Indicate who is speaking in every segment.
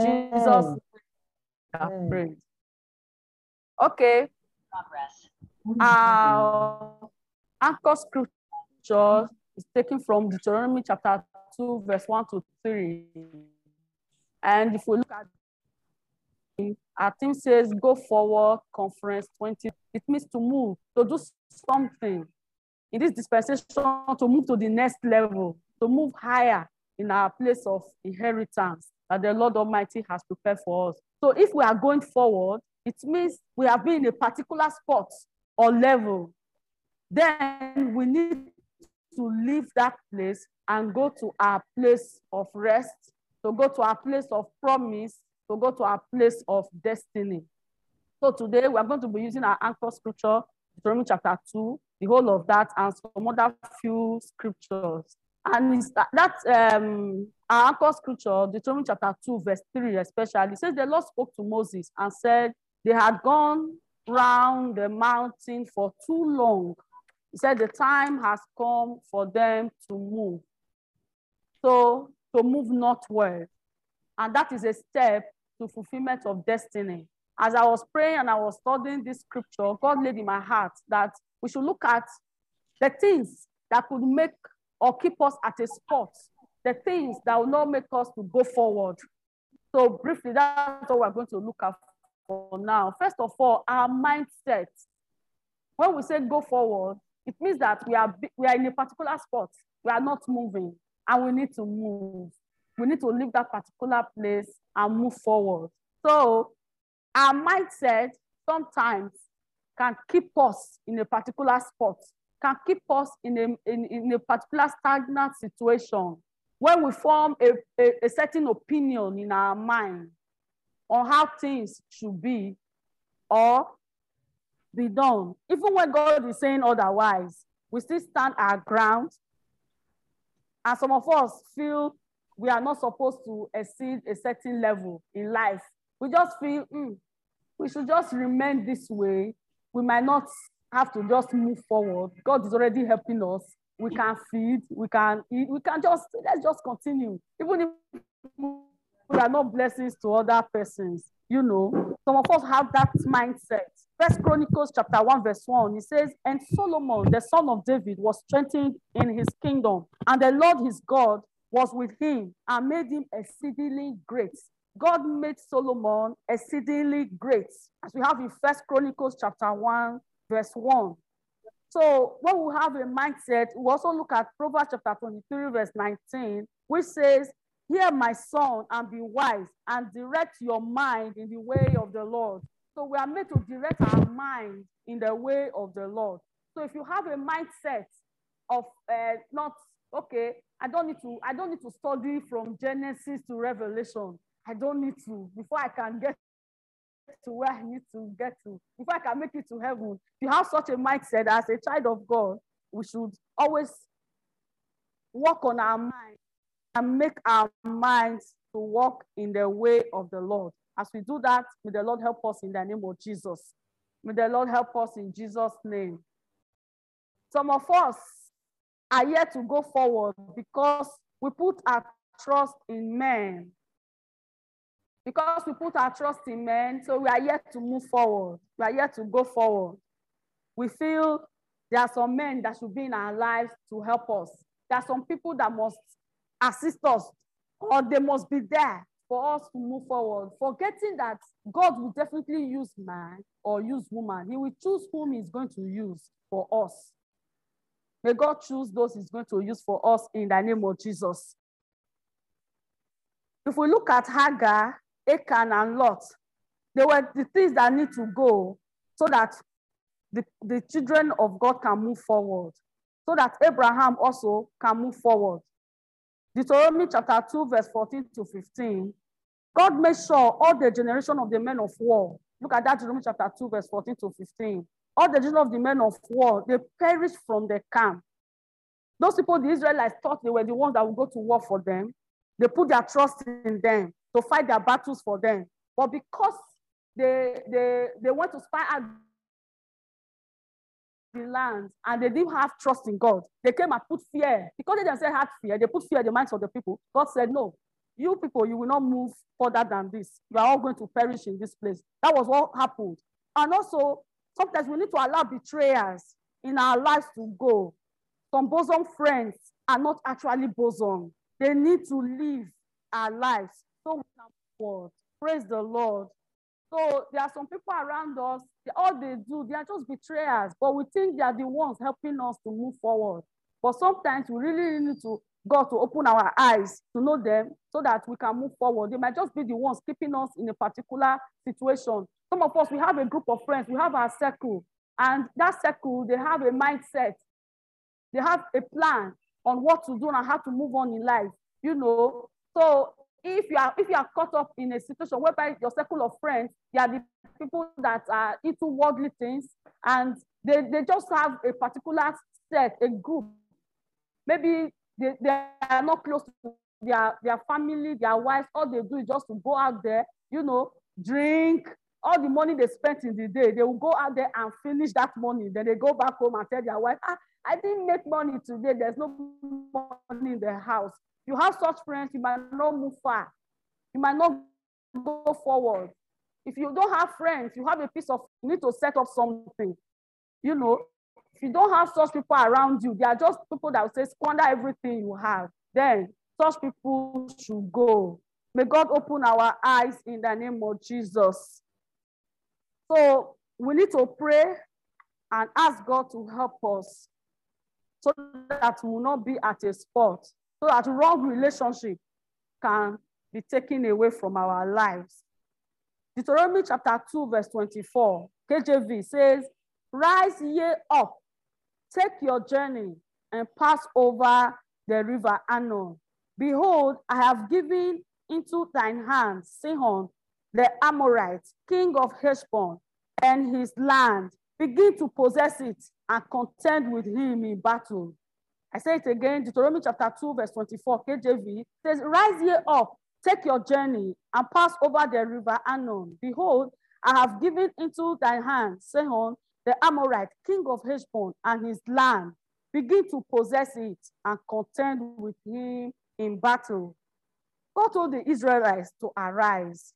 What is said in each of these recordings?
Speaker 1: Jesus
Speaker 2: Amen.
Speaker 1: Okay,
Speaker 3: Progress.
Speaker 1: our anchor scripture is taken from Deuteronomy chapter 2, verse 1 to 3. And if we look at it, our theme says go forward conference 20. It means to move, to do something in this dispensation, to move to the next level, to move higher in our place of inheritance that the Lord Almighty has prepared for us. So if we are going forward, it means we have been in a particular spot or level. Then we need to leave that place and go to our place of rest, to go to our place of promise, to go to our place of destiny. So today we are going to be using our anchor scripture, Deuteronomy chapter 2, the whole of that, and some other few scriptures. And it's that, that um, our anchor scripture, Deuteronomy chapter 2, verse 3 especially, says the Lord spoke to Moses and said, they had gone round the mountain for too long. He said the time has come for them to move. So to move northward. And that is a step to fulfillment of destiny. As I was praying and I was studying this scripture, God laid in my heart that we should look at the things that could make or keep us at a spot, the things that will not make us to go forward. So briefly, that's what we're going to look at for now. First of all, our mindset. When we say go forward, it means that we are, we are in a particular spot. We are not moving and we need to move. We need to leave that particular place and move forward. So our mindset sometimes can keep us in a particular spot, can keep us in a, in, in a particular stagnant situation when we form a, a, a certain opinion in our mind on how things should be or be done. Even when God is saying otherwise, we still stand our ground. And some of us feel we are not supposed to exceed a certain level in life. We just feel mm, we should just remain this way. We might not have to just move forward. God is already helping us. We can feed, we can eat, we can just, let's just continue. Even if we are not blessings to other persons, you know, some of us have that mindset. First Chronicles chapter 1, verse 1, it says, And Solomon, the son of David, was strengthened in his kingdom, and the Lord his God was with him and made him exceedingly great. God made Solomon exceedingly great, as we have in First Chronicles chapter 1, verse 1. So when we have a mindset, we also look at Proverbs chapter 23, verse 19, which says, Hear my son and be wise and direct your mind in the way of the Lord. So we are made to direct our mind in the way of the Lord. So if you have a mindset of uh, not okay, I don't need to, I don't need to study from Genesis to Revelation. I don't need to before I can get to where I need to get to, before I can make it to heaven. If you have such a mindset as a child of God, we should always work on our mind and make our minds to walk in the way of the Lord. As we do that, may the Lord help us in the name of Jesus. May the Lord help us in Jesus' name. Some of us are yet to go forward because we put our trust in men. Because we put our trust in men, so we are yet to move forward. We are yet to go forward. We feel there are some men that should be in our lives to help us. There are some people that must assist us, or they must be there for us to move forward, forgetting that God will definitely use man or use woman. He will choose whom he's going to use for us. May God choose those he's going to use for us in the name of Jesus. If we look at Hagar, Achan, and Lot, they were the things that need to go so that the, the children of God can move forward, so that Abraham also can move forward. Deuteronomy chapter 2, verse 14 to 15. God made sure all the generation of the men of war, look at that Deuteronomy chapter 2, verse 14 to 15. All the generation of the men of war, they perished from the camp. Those people, the Israelites thought they were the ones that would go to war for them. They put their trust in them to fight their battles for them. But because they, they, they want to spy out the land and they didn't have trust in God, they came and put fear. Because they themselves had fear, they put fear in the minds of the people. God said, No, you people, you will not move further than this. You are all going to perish in this place. That was what happened. And also, sometimes we need to allow betrayers in our lives to go. Some bosom friends are not actually bosom. They need to live our lives so we can forward. Praise the Lord. So there are some people around us, all they do, they are just betrayers, but we think they are the ones helping us to move forward. But sometimes we really need to God to open our eyes to know them so that we can move forward. They might just be the ones keeping us in a particular situation. Some of us, we have a group of friends, we have our circle, and that circle, they have a mindset, they have a plan on what to do and how to move on in life, you know. So if you are if you are caught up in a situation whereby your circle of friends, they are the people that are into worldly things, and they, they just have a particular set, a group. Maybe they, they are not close to their, their family, their wives. All they do is just to go out there, you know, drink, all the money they spent in the day, they will go out there and finish that money. Then they go back home and tell their wife, ah, I didn't make money today. There's no money in the house. You have such friends, you might not move far. You might not go forward. If you don't have friends, you have a piece of, you need to set up something. You know, if you don't have such people around you, they are just people that will say, squander everything you have. Then such people should go. May God open our eyes in the name of Jesus. So we need to pray and ask God to help us so that we will not be at a spot, so that wrong relationship can be taken away from our lives. Deuteronomy chapter 2, verse 24, KJV says, Rise ye up, take your journey, and pass over the river Arnon. Behold, I have given into thine hands Sihon, the Amorite, king of Heshbon, and his land. Begin to possess it and contend with him in battle. I say it again, Deuteronomy chapter 2, verse 24, KJV says, Rise ye up, take your journey, and pass over the river Arnon. Behold, I have given into thy hand Sihon, the Amorite, king of Heshbon, and his land. Begin to possess it and contend with him in battle. God told the Israelites to arise,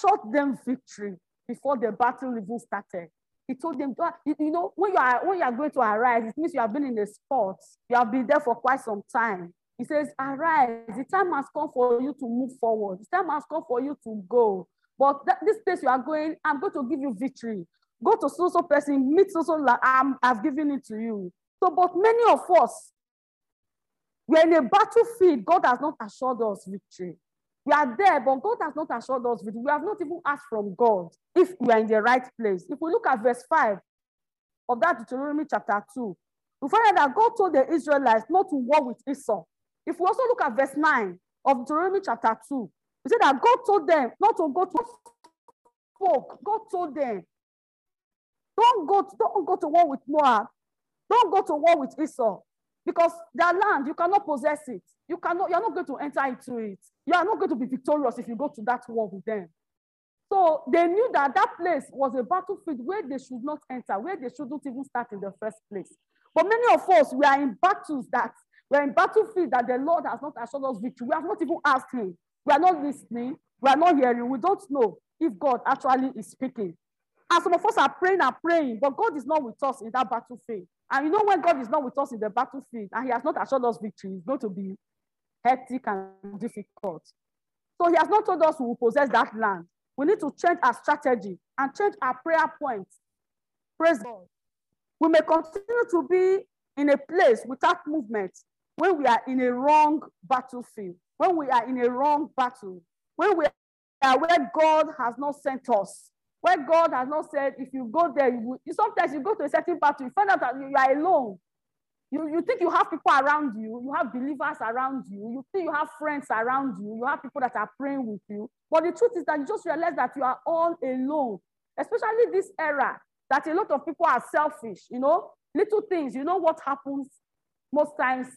Speaker 1: shot them victory before the battle even started. He told them, you know, when you are when you are going to arise, it means you have been in the sport. You have been there for quite some time. He says, arise. The time has come for you to move forward. The time has come for you to go. But that, this place you are going, I'm going to give you victory. Go to so so person, meet so so I've given it to you. So, but many of us, we're in a battlefield. God has not assured us victory. We are there, but God has not assured us victory. We have not even asked from God if we are in the right place. If we look at verse 5 of that Deuteronomy chapter 2, we find that God told the Israelites not to war with Esau. If we also look at verse 9 of Deuteronomy chapter 2, we see that God told them not to go to folk. God told them, don't go, don't go to war with Moab. Don't go to war with Esau. Because their land, you cannot possess it. You cannot, you're not going to enter into it. You are not going to be victorious if you go to that war with them. So they knew that that place was a battlefield where they should not enter, where they shouldn't even start in the first place. But many of us, we are in battles that we're in battlefield that the Lord has not assured us victory. We have not even asked Him. We are not listening. We are not hearing. We don't know if God actually is speaking. And some of us are praying and praying, but God is not with us in that battlefield. And you know, when God is not with us in the battlefield and He has not assured us victory, it's going to be hectic and difficult. So He has not told us we will possess that land. We need to change our strategy and change our prayer points. Praise God. We may continue to be in a place without movement when we are in a wrong battlefield, when we are in a wrong battle, when we are where God has not sent us. Where God has not said, if you go there, you, you sometimes you go to a certain battle, you find out that you, you are alone. You, you think you have people around you, you have believers around you, you think you have friends around you, you have people that are praying with you. But the truth is that you just realize that you are all alone, especially this era that a lot of people are selfish, you know, little things. You know what happens most times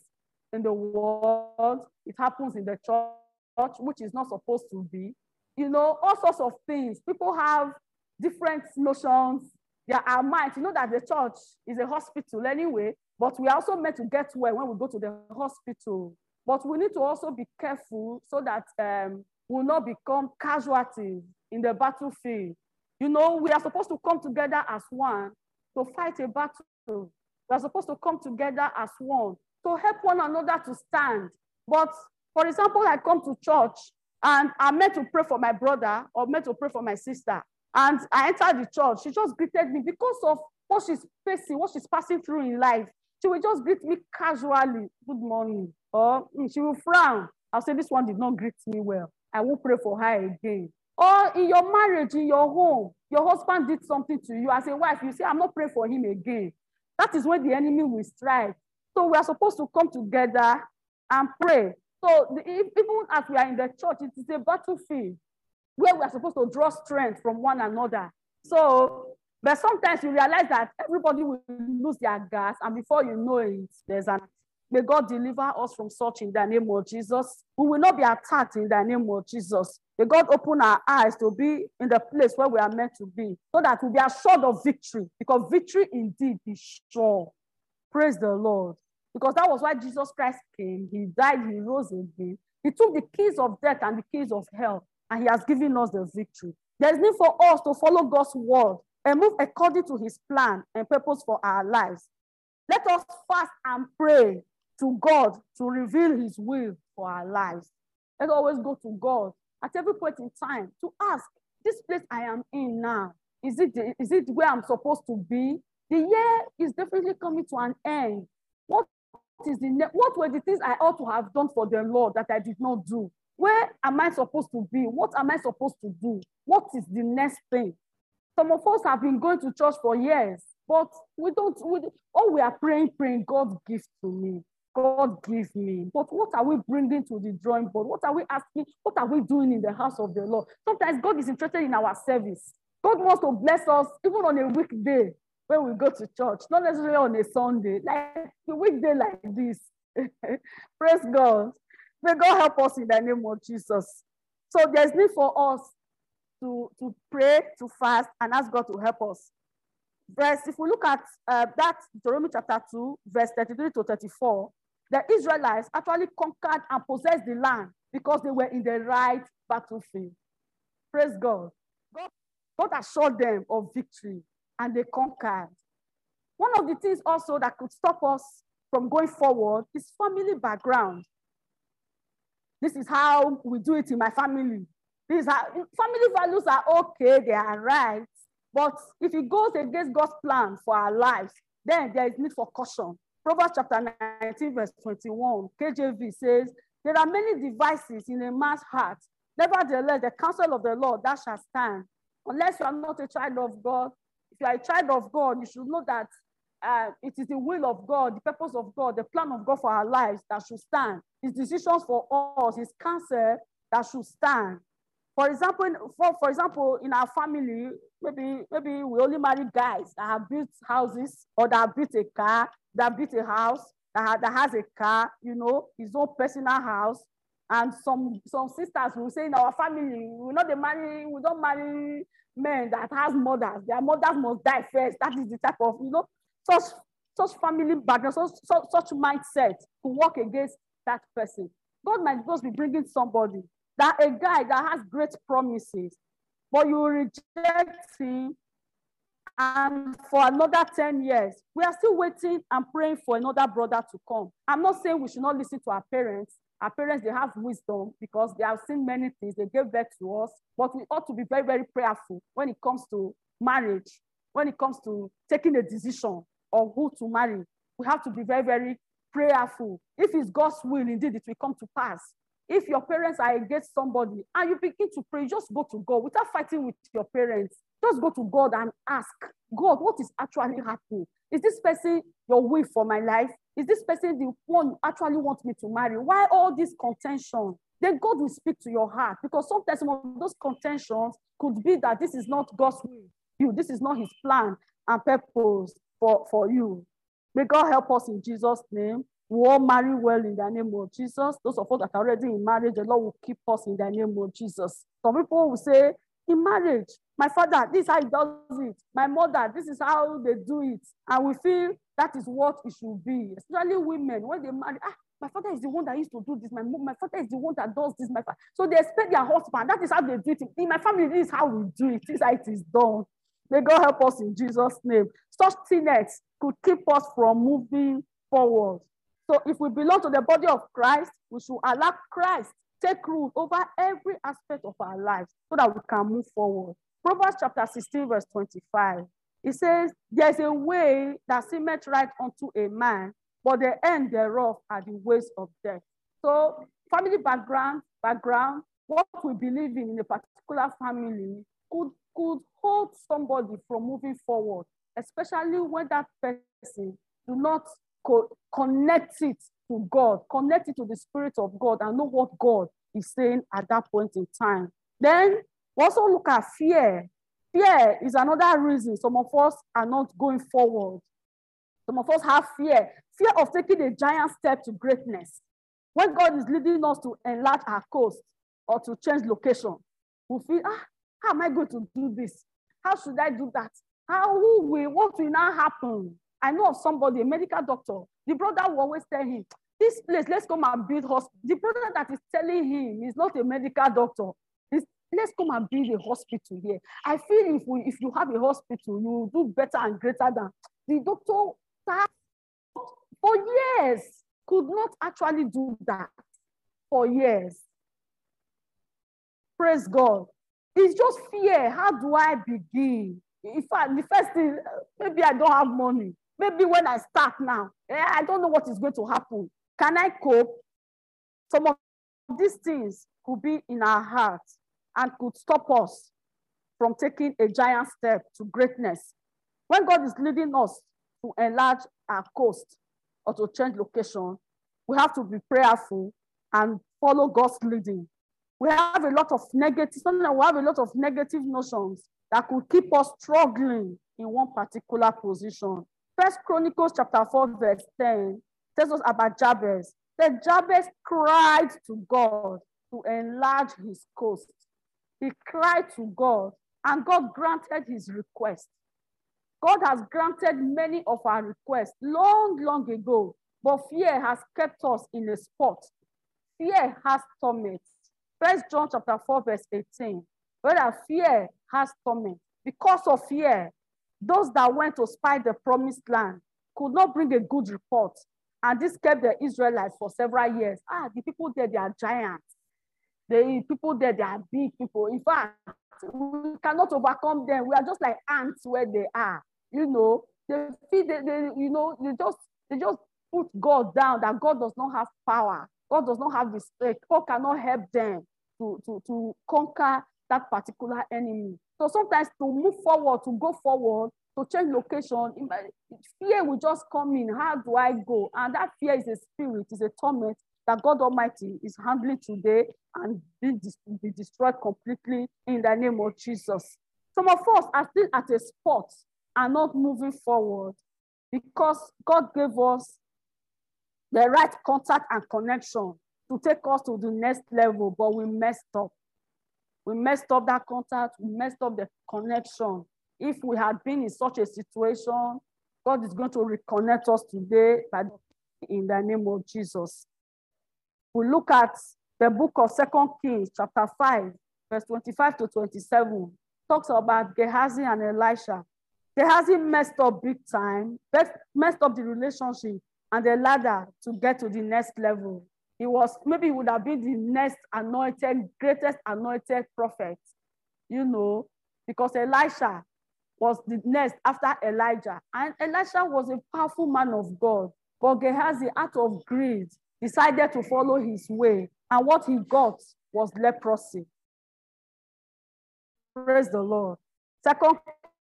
Speaker 1: in the world? It happens in the church, which is not supposed to be. You know, all sorts of things. People have different notions. There are minds. You know that the church is a hospital anyway, but we are also meant to get well when we go to the hospital. But we need to also be careful so that um, we'll not become casualties in the battlefield. You know, we are supposed to come together as one to fight a battle. We are supposed to come together as one to help one another to stand. But for example, I come to church and I'm meant to pray for my brother or meant to pray for my sister. And I entered the church. She just greeted me because of what she's facing, what she's passing through in life. She will just greet me casually, good morning. Or mm, she will frown. I'll say, this one did not greet me well. I will pray for her again. Or in your marriage, in your home, your husband did something to you. As a wife, you say, I'm not praying for him again. That is when the enemy will strike. So we are supposed to come together and pray. So the, even as we are in the church, it is a battlefield where we are supposed to draw strength from one another. So, but sometimes you realize that everybody will lose their gas, and before you know it, there's an May God deliver us from such in the name of Jesus. We will not be attacked in the name of Jesus. May God open our eyes to be in the place where we are meant to be so that we'll be assured of victory because victory indeed is sure. Praise the Lord. Because that was why Jesus Christ came. He died, he rose again. He took the keys of death and the keys of hell, and he has given us the victory. There's need for us to follow God's word and move according to his plan and purpose for our lives. Let us fast and pray to God to reveal his will for our lives. Let's always go to God at every point in time to ask, this place I am in now, is it, the, is it where I'm supposed to be? The year is definitely coming to an end. What is the what were the things I ought to have done for the Lord that I did not do? Where am I supposed to be? What am I supposed to do? What is the next thing? Some of us have been going to church for years, but we don't, we, oh, we are praying, praying, God give to me. God give me. But what are we bringing to the drawing board? What are we asking? What are we doing in the house of the Lord? Sometimes God is interested in our service. God wants to bless us even on a weekday when we go to church, not necessarily on a Sunday, like a weekday like this. Praise God. May God help us in the name of Jesus. So there's need for us to, to pray, to fast, and ask God to help us. Verse, if we look at uh, that Deuteronomy chapter 2, verse 33 to 34, the Israelites actually conquered and possessed the land because they were in the right battlefield. Praise God. God, God assured them of victory and they conquered. One of the things also that could stop us from going forward is family background. This is how we do it in my family. These are family values are okay, they are right. But if it goes against God's plan for our lives, then there is need for caution. Proverbs chapter 19, verse 21, KJV says, There are many devices in a man's heart. Nevertheless, the counsel of the Lord that shall stand. Unless you are not a child of God, if you are a child of God, you should know that uh, it is the will of God, the purpose of God, the plan of God for our lives that should stand. His decisions for us, his counsel that should stand. For example, for, for example, in our family, maybe maybe we only marry guys that have built houses or that have built a car that built a house, that, ha that has a car, you know, his own personal house. And some some sisters will say in our family, we not marry, we don't marry men that has mothers. Their mothers must die first. That is the type of, you know, such such family background, such, such, such mindset to work against that person. God might just be bringing somebody that a guy that has great promises, but you reject him and for another 10 years, we are still waiting and praying for another brother to come. I'm not saying we should not listen to our parents. Our parents, they have wisdom because they have seen many things. They gave birth to us, but we ought to be very, very prayerful when it comes to marriage, when it comes to taking a decision of who to marry. We have to be very, very prayerful. If it's God's will, indeed, it will come to pass. If your parents are against somebody and you begin to pray, just go to God without fighting with your parents. Just go to God and ask, God, what is actually happening? Is this person your will for my life? Is this person the one you actually want me to marry? Why all this contention? Then God will speak to your heart because sometimes some of those contentions could be that this is not God's will. You, this is not his plan and purpose for, for you. May God help us in Jesus' name. We all marry well in the name of Jesus. Those of us that are already in marriage, the Lord will keep us in the name of Jesus. Some people will say, in marriage, my father, this is how he does it. My mother, this is how they do it. And we feel that is what it should be. Especially women, when they marry, ah, my father is the one that used to do this. My my father is the one that does this. My father. So they expect their husband. That is how they do it. In my family, this is how we do it. This is how it is done. May God help us in Jesus' name. Such tenets could keep us from moving forward. So if we belong to the body of Christ, we should allow Christ take root over every aspect of our lives so that we can move forward. Proverbs chapter 16, verse 25. It says, There's a way that seemeth right unto a man, but the end thereof are the ways of death. So, family background, background, what we believe in in a particular family could, could hold somebody from moving forward, especially when that person do not co connect it to God, connect it to the Spirit of God, and know what God is saying at that point in time. Then also look at fear. Fear is another reason some of us are not going forward. Some of us have fear, fear of taking a giant step to greatness. When God is leading us to enlarge our coast or to change location, we feel, ah, how am I going to do this? How should I do that? How who will what will now happen? I know of somebody, a medical doctor. The brother will always tell him, this place, let's come and build hospital. The brother that is telling him is not a medical doctor. Let's come and build a hospital here. I feel if we, if you have a hospital, you will do better and greater than the doctor for years could not actually do that for years. Praise God. It's just fear. How do I begin? In fact, the first thing, maybe I don't have money. Maybe when I start now, eh, I don't know what is going to happen. Can I cope? Some of these things could be in our hearts and could stop us from taking a giant step to greatness. When God is leading us to enlarge our coast or to change location, we have to be prayerful and follow God's leading. We have a lot of negative, we have a lot of negative notions that could keep us struggling in one particular position. First Chronicles chapter 4, verse 10 tells us about Jabez. That Jabez cried to God to enlarge his coast. He cried to God, and God granted his request. God has granted many of our requests long, long ago, but fear has kept us in a spot. Fear has torment. First John chapter 4, verse 18. Whether fear has torment. Because of fear, those that went to spy the promised land could not bring a good report. And this kept the Israelites for several years. Ah, the people there, they are giants. The people there, they are big people. In fact, we cannot overcome them. We are just like ants where they are you know, they feel they, they, you know, they just they just put God down that God does not have power. God does not have the strength. God cannot help them to, to, to conquer that particular enemy. So sometimes to move forward, to go forward, to change location, fear will just come in. How do I go? And that fear is a spirit, is a torment that God Almighty is handling today and be, be destroyed completely in the name of Jesus. Some of us are still at a spot are not moving forward because God gave us the right contact and connection to take us to the next level, but we messed up. We messed up that contact, we messed up the connection. If we had been in such a situation, God is going to reconnect us today by in the name of Jesus. We look at the book of Second Kings, chapter 5, verse 25 to 27, talks about Gehazi and Elisha. Gehazi messed up big time, messed up the relationship and the ladder to get to the next level. He was, maybe he would have been the next anointed, greatest anointed prophet, you know, because Elisha was the next after Elijah. And Elisha was a powerful man of God. But Gehazi, out of greed, decided to follow his way. And what he got was leprosy. Praise the Lord. Second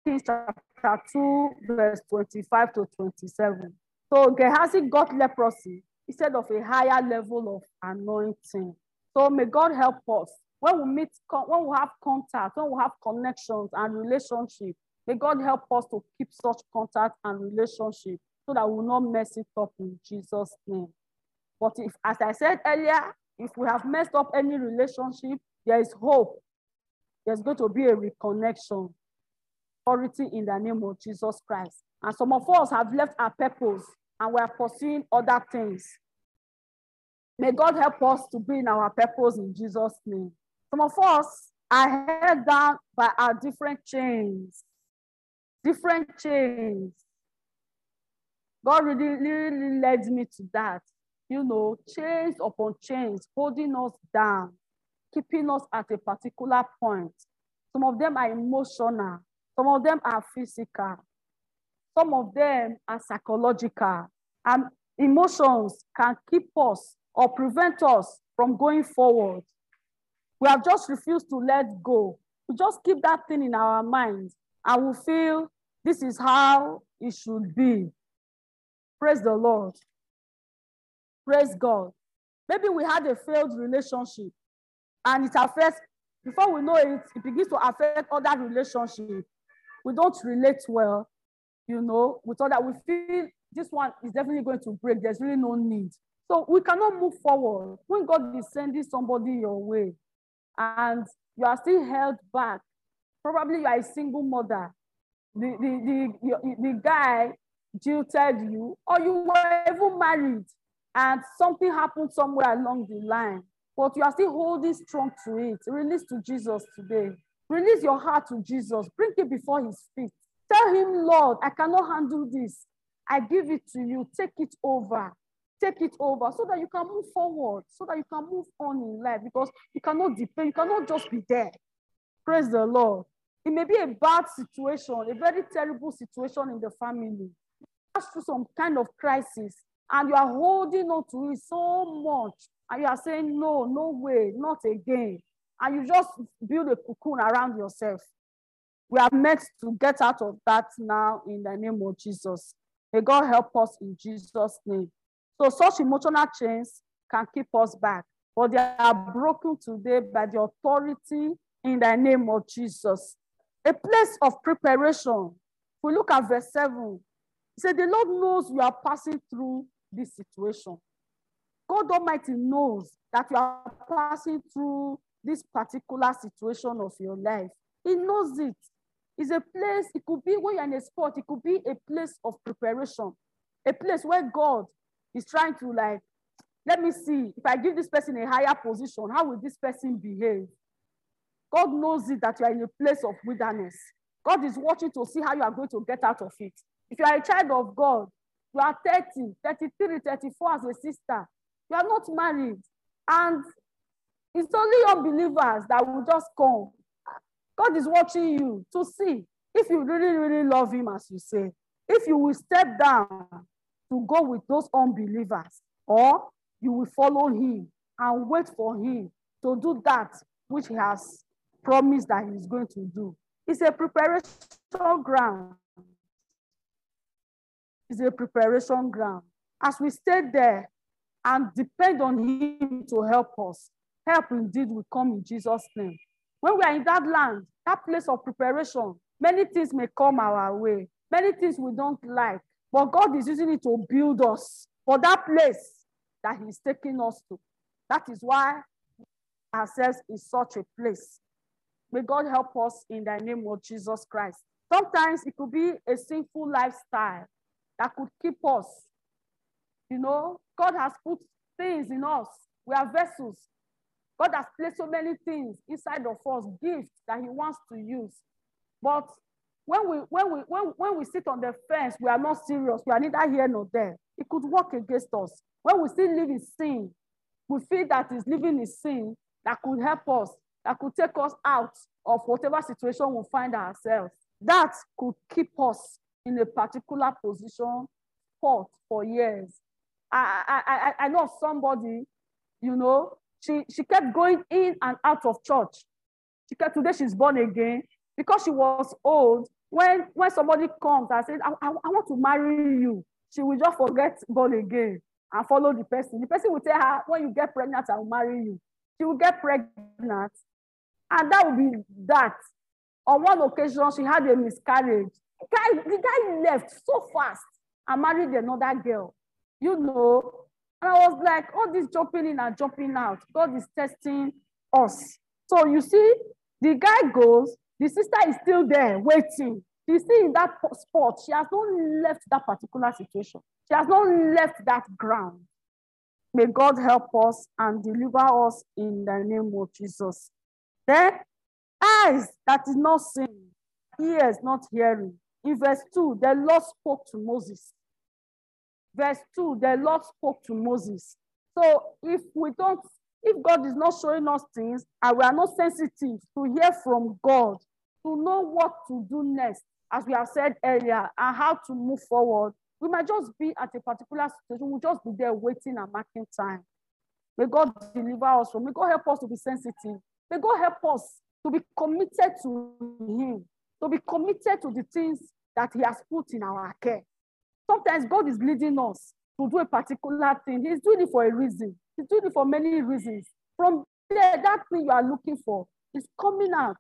Speaker 1: Kings chapter 2, verse 25 to 27. So Gehazi got leprosy instead of a higher level of anointing. So may God help us. When we meet, when we have contact, when we have connections and relationship, may God help us to keep such contact and relationship so that we will not mess it up in Jesus' name. But if, as I said earlier, if we have messed up any relationship, there is hope. There's going to be a reconnection authority in the name of Jesus Christ. And some of us have left our purpose and we are pursuing other things. May God help us to be in our purpose in Jesus' name. Some of us are held down by our different chains, different chains. God really, really led me to that. You know, chains upon chains, holding us down, keeping us at a particular point. Some of them are emotional, some of them are physical, some of them are psychological. And emotions can keep us or prevent us from going forward. We have just refused to let go. We just keep that thing in our minds and we feel this is how it should be. Praise the Lord. Praise God. Maybe we had a failed relationship and it affects, before we know it, it begins to affect other relationships. We don't relate well, you know, thought that we feel this one is definitely going to break. There's really no need. So we cannot move forward when God is sending somebody your way and you are still held back. Probably you are a single mother. The, the, the, the guy jilted you, or you were even married and something happened somewhere along the line, but you are still holding strong to it. Release to Jesus today. Release your heart to Jesus. Bring it before his feet. Tell him, Lord, I cannot handle this. I give it to you. Take it over. Take it over so that you can move forward, so that you can move on in life because you cannot depend, you cannot just be there. Praise the Lord. It may be a bad situation, a very terrible situation in the family. Pass through some kind of crisis, and you are holding on to it so much, and you are saying, No, no way, not again. And you just build a cocoon around yourself. We are meant to get out of that now in the name of Jesus. May God help us in Jesus' name. So such emotional chains can keep us back, but they are broken today by the authority in the name of Jesus. A place of preparation. We look at verse 7. He said, The Lord knows you are passing through this situation. God Almighty knows that you are passing through this particular situation of your life. He knows it. It's a place, it could be when you're in a sport, it could be a place of preparation, a place where God is trying to like, let me see, if I give this person a higher position, how will this person behave? God knows it that you are in a place of wilderness. God is watching to see how you are going to get out of it. If you are a child of God, you are 30, 33, 34 as a sister, you are not married. And it's only unbelievers that will just come. God is watching you to see if you really, really love Him, as you say. If you will step down to go with those unbelievers, or you will follow Him and wait for Him to do that which He has promised that He is going to do. It's a preparation ground. It's a preparation ground. As we stay there and depend on Him to help us, help indeed will come in Jesus' name. When we are in that land, that place of preparation, many things may come our way, many things we don't like, but God is using it to build us for that place that He's taking us to. That is why ourselves in such a place. May God help us in the name of Jesus Christ. Sometimes it could be a sinful lifestyle that could keep us. You know, God has put things in us. We are vessels. God has placed so many things inside of us, gifts that He wants to use. But when we when we when, when we sit on the fence, we are not serious. We are neither here nor there. It could work against us. When we still live in sin, we feel that is living in sin that could help us, that could take us out of whatever situation we find ourselves. That could keep us in a particular position for, for years. I, I, I, I know somebody, you know, she, she kept going in and out of church. She kept, today she's born again because she was old. When, when somebody comes and says, I, I, I want to marry you, she will just forget born again and follow the person. The person will tell her, when you get pregnant, I will marry you. She will get pregnant. And that will be that. On one occasion, she had a miscarriage. The guy, the guy left so fast and married another girl. You know, and I was like, all this jumping in and jumping out, God is testing us. So you see, the guy goes, the sister is still there waiting. She's still in that spot. She has not left that particular situation. She has not left that ground. May God help us and deliver us in the name of Jesus. Then, eyes that is not seeing, ears not hearing. In verse 2, the Lord spoke to Moses. Verse 2, the Lord spoke to Moses. So if we don't, if God is not showing us things and we are not sensitive to hear from God, to know what to do next, as we have said earlier, and how to move forward, we might just be at a particular situation, we'll just be there waiting and marking time. May God deliver us from, may God help us to be sensitive. May God help us to be committed to Him, to be committed to the things that He has put in our care. Sometimes God is leading us to do a particular thing. He's doing it for a reason. He's doing it for many reasons. From there, that thing you are looking for is coming out,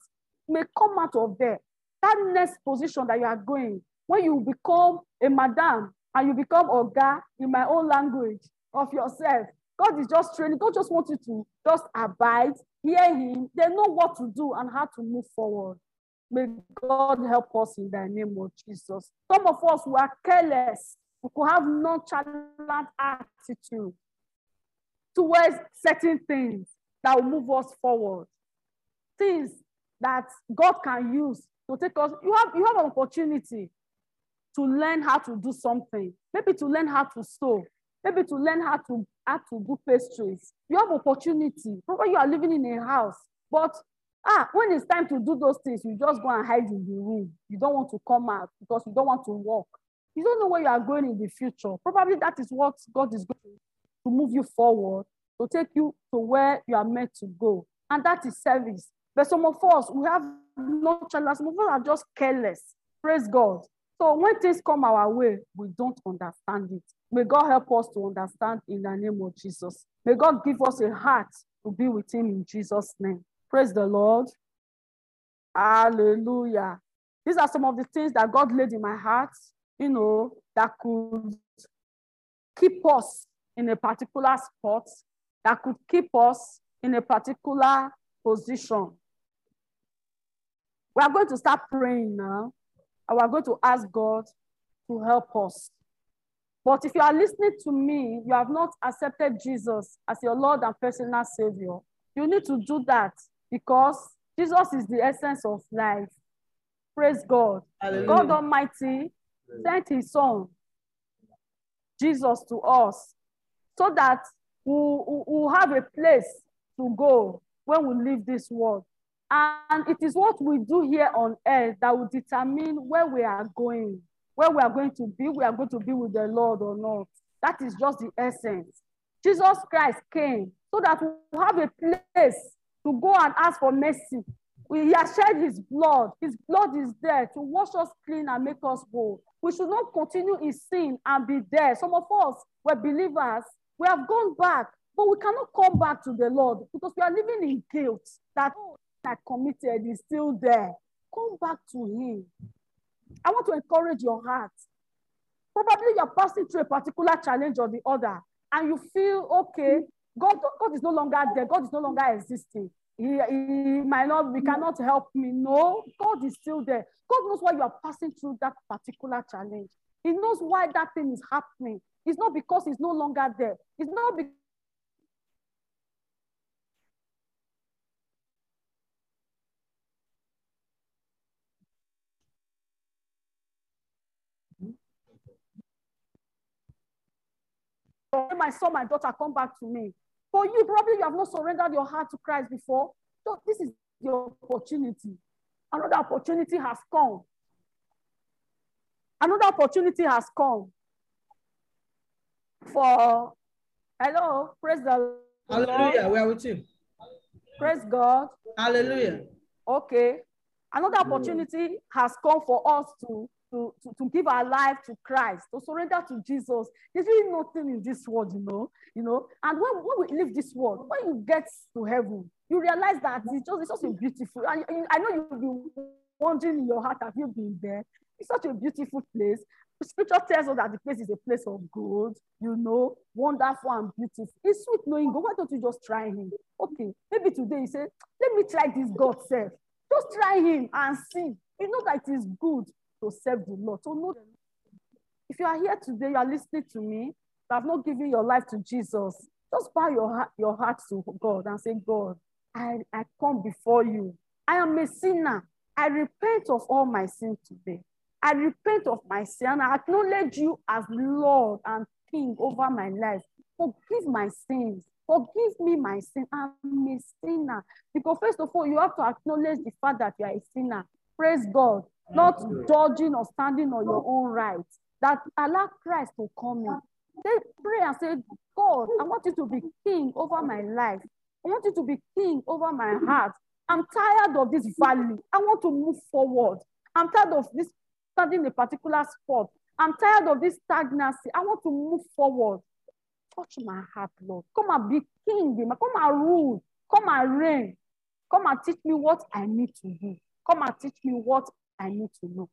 Speaker 1: may come out of there. That next position that you are going, when you become a madam and you become Oga in my own language of yourself, God is just training. God just wants you to just abide, hear Him, they know what to do and how to move forward. May God help us in the name of Jesus. Some of us were careless. We could have nonchalant attitude towards certain things that will move us forward. Things that God can use to take us. You have, you have an opportunity to learn how to do something, maybe to learn how to sew, maybe to learn how to, how to do pastries. You have opportunity. Probably you are living in a house, but ah, when it's time to do those things, you just go and hide in the room. You don't want to come out because you don't want to walk. You don't know where you are going in the future. Probably that is what God is going to move you forward, to take you to where you are meant to go. And that is service. But some of us, we have no challenge. Some of us are just careless. Praise God. So when things come our way, we don't understand it. May God help us to understand in the name of Jesus. May God give us a heart to be with Him in Jesus' name. Praise the Lord. Hallelujah. These are some of the things that God laid in my heart, you know, that could keep us in a particular spot, that could keep us in a particular position. We are going to start praying now and we're going to ask God to help us. But if you are listening to me, you have not accepted Jesus as your Lord and personal Savior, you need to do that because Jesus is the essence of life. Praise God. Hallelujah. God Almighty sent His Son, Jesus, to us so that we will have a place to go when we leave this world. And it is what we do here on earth that will determine where we are going, where we are going to be, we are going to be with the Lord or not. That is just the essence. Jesus Christ came so that we have a place to go and ask for mercy. He has shed his blood. His blood is there to wash us clean and make us whole. We should not continue in sin and be there. Some of us were believers. We have gone back, but we cannot come back to the Lord because we are living in guilt that I committed is still there. Come back to Him. I want to encourage your heart. Probably you're passing through a particular challenge or the other, and you feel okay. God, God is no longer there. God is no longer existing. He, he might not, we cannot help me. No, God is still there. God knows why you are passing through that particular challenge. He knows why that thing is happening. It's not because he's no longer there. It's not because my son, my daughter, come back to me. For you, probably you have not surrendered your heart to Christ before. So this is the opportunity. Another opportunity has come. Another opportunity has come for, hello, praise the
Speaker 2: Lord. Hallelujah, we are with you.
Speaker 1: Praise God.
Speaker 2: Hallelujah.
Speaker 1: Okay. Another opportunity has come for us to to, to, to give our life to Christ, to surrender to Jesus. There's really nothing in this world, you know, you know. And when, when we leave this world, when you get to heaven, you realize that it's just, it's just a beautiful, and I know you'll be wondering in your heart, have you been there? It's such a beautiful place. The scripture tells us that the place is a place of good, you know, wonderful and beautiful. It's sweet knowing God. Why don't you just try him? Okay, maybe today you say, let me try this God self. Just try him and see. You know that it is good to serve the Lord. Know if you are here today, you are listening to me, you have not given your life to Jesus. Just bow your heart, your heart to God and say, God, I, I come before you. I am a sinner. I repent of all my sins today. I repent of my sin. I acknowledge you as Lord and King over my life. Forgive my sins. Forgive me my sin. I'm a sinner. Because first of all, you have to acknowledge the fact that you are a sinner. Praise God. Not judging or standing on your own rights. That allow Christ to come in. They pray and say, God, I want you to be king over my life. I want you to be king over my heart. I'm tired of this valley. I want to move forward. I'm tired of this standing in a particular spot. I'm tired of this stagnancy. I want to move forward. Touch my heart, Lord. Come and be king. Come and rule. Come and reign. Come and teach me what I need to do. Come and teach me what I need to know.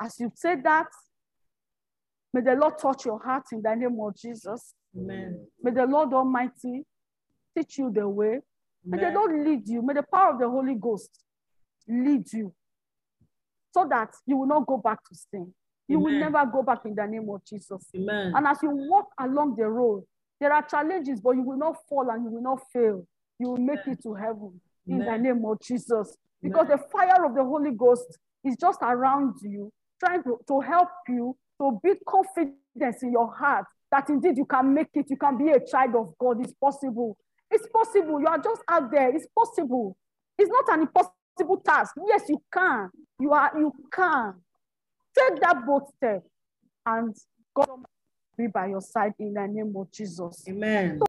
Speaker 1: As you say that, may the Lord touch your heart in the name of Jesus.
Speaker 2: Amen.
Speaker 1: May the Lord Almighty teach you the way. May the Lord lead you. May the power of the Holy Ghost lead you so that you will not go back to sin. You will never go back in the name of Jesus.
Speaker 2: Amen.
Speaker 1: And as you walk along the road, there are challenges, but you will not fall and you will not fail. You will make it to heaven in the name of Jesus. Because the fire of the Holy Ghost is just around you, trying to, to help you to build confidence in your heart that indeed you can make it, you can be a child of God. It's possible. It's possible. You are just out there. It's possible. It's not an impossible task. Yes, you can. You are you can. Take that bold step and God be by your side in the name of Jesus.
Speaker 2: Amen.